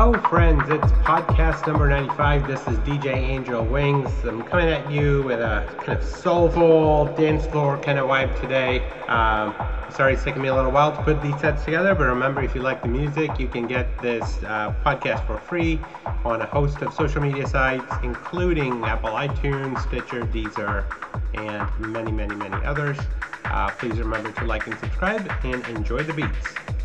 Hello, friends. It's podcast number 95. This is DJ Angel Wings. I'm coming at you with a kind of soulful dance floor kind of vibe today. Um, sorry it's taking me a little while to put these sets together, but remember, if you like the music, you can get this uh, podcast for free on a host of social media sites, including Apple iTunes, Stitcher, Deezer, and many, many, many others. Uh, please remember to like and subscribe and enjoy the beats.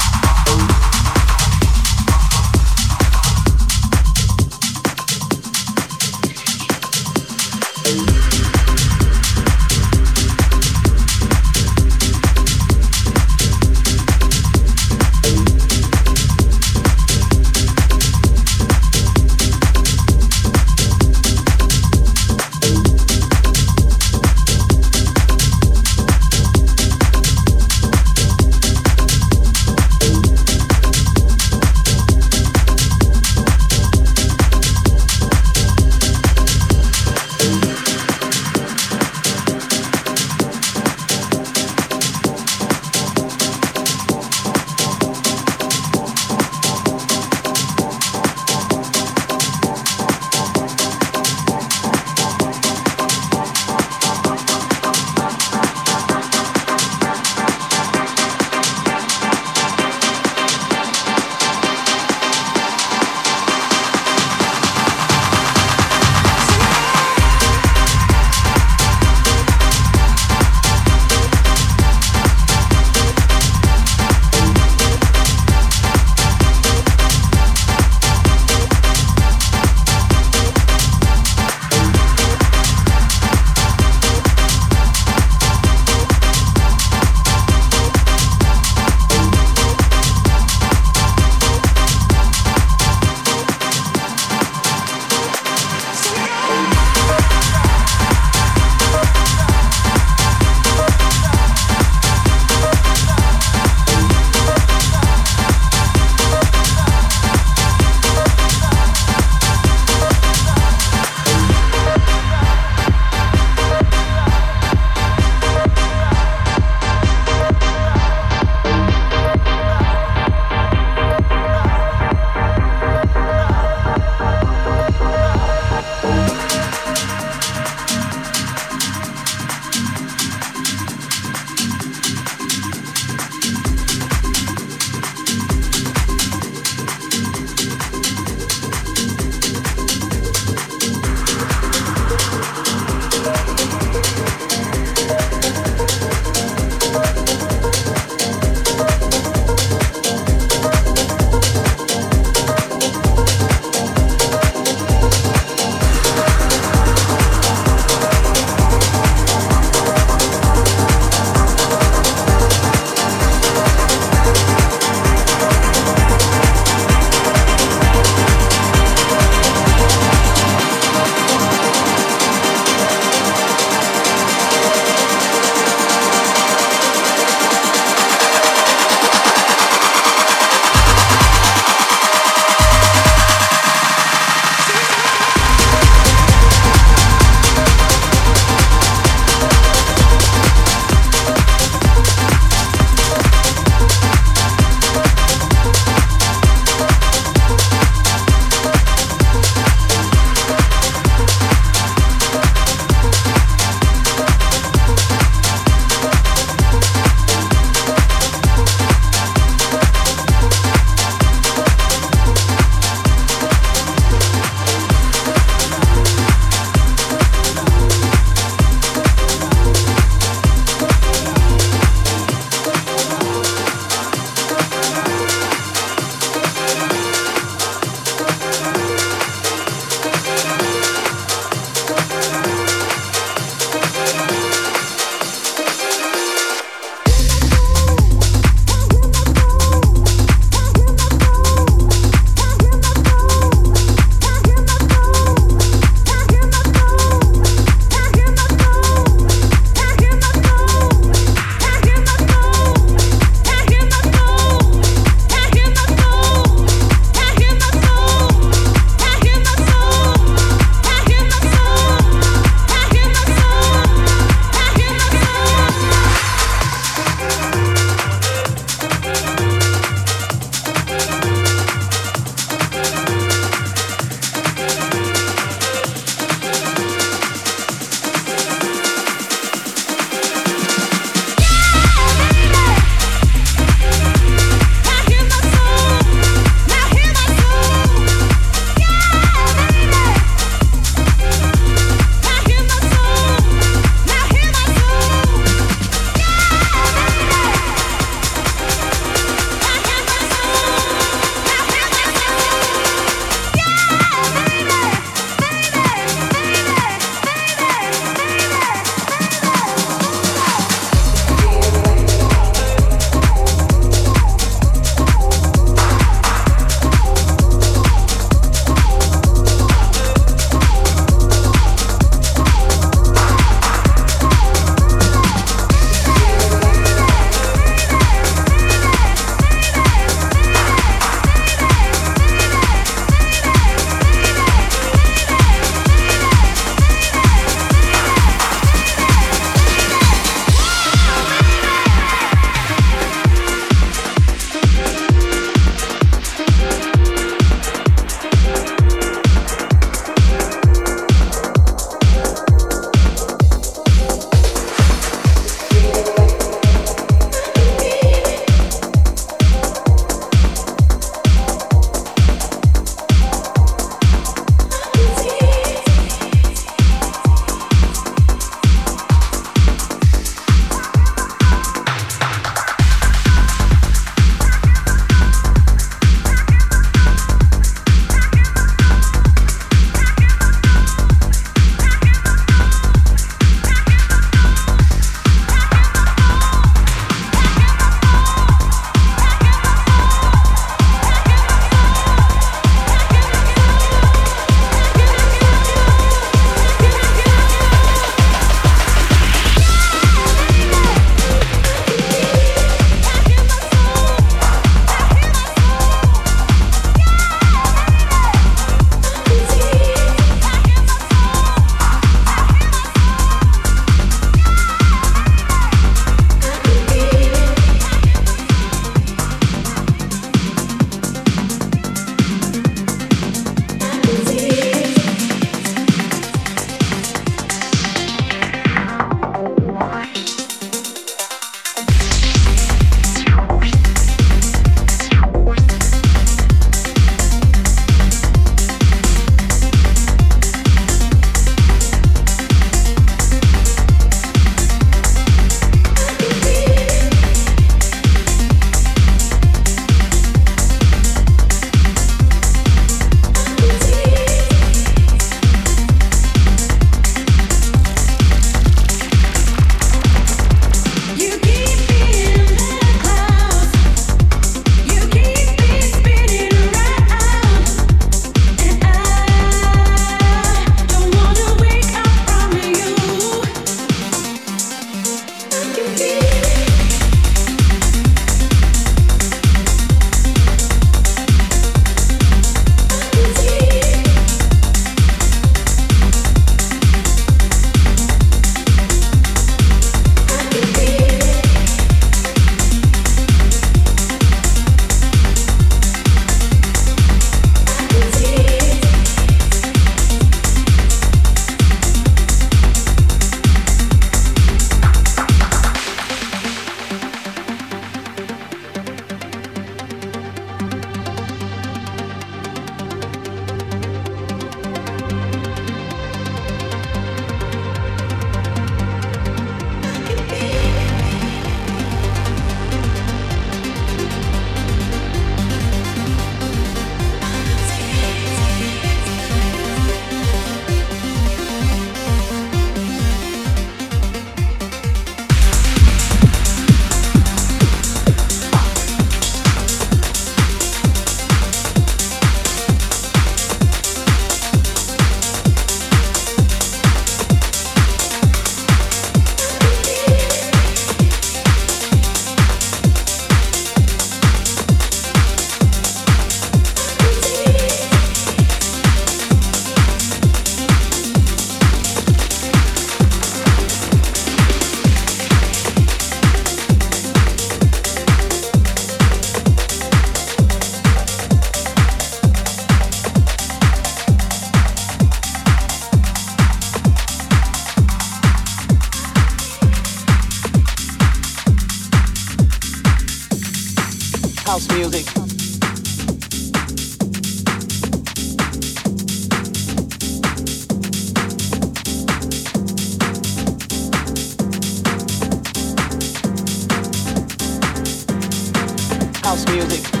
House music.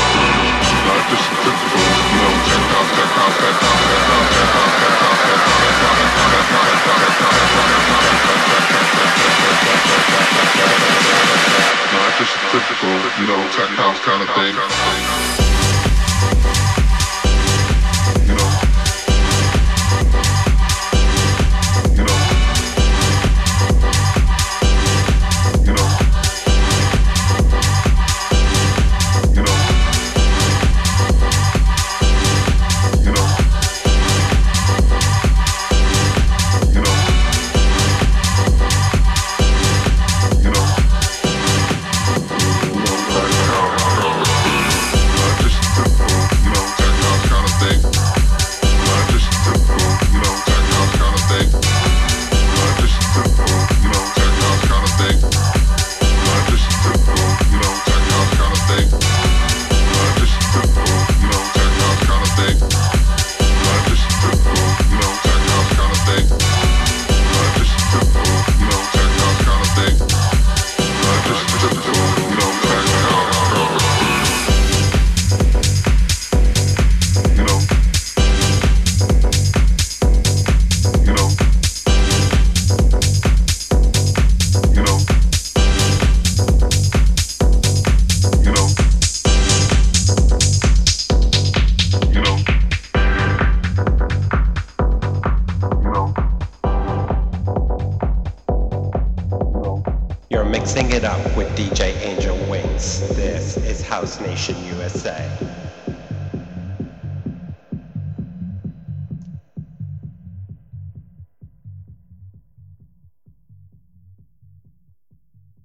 typical, you know, tech house kind of thing.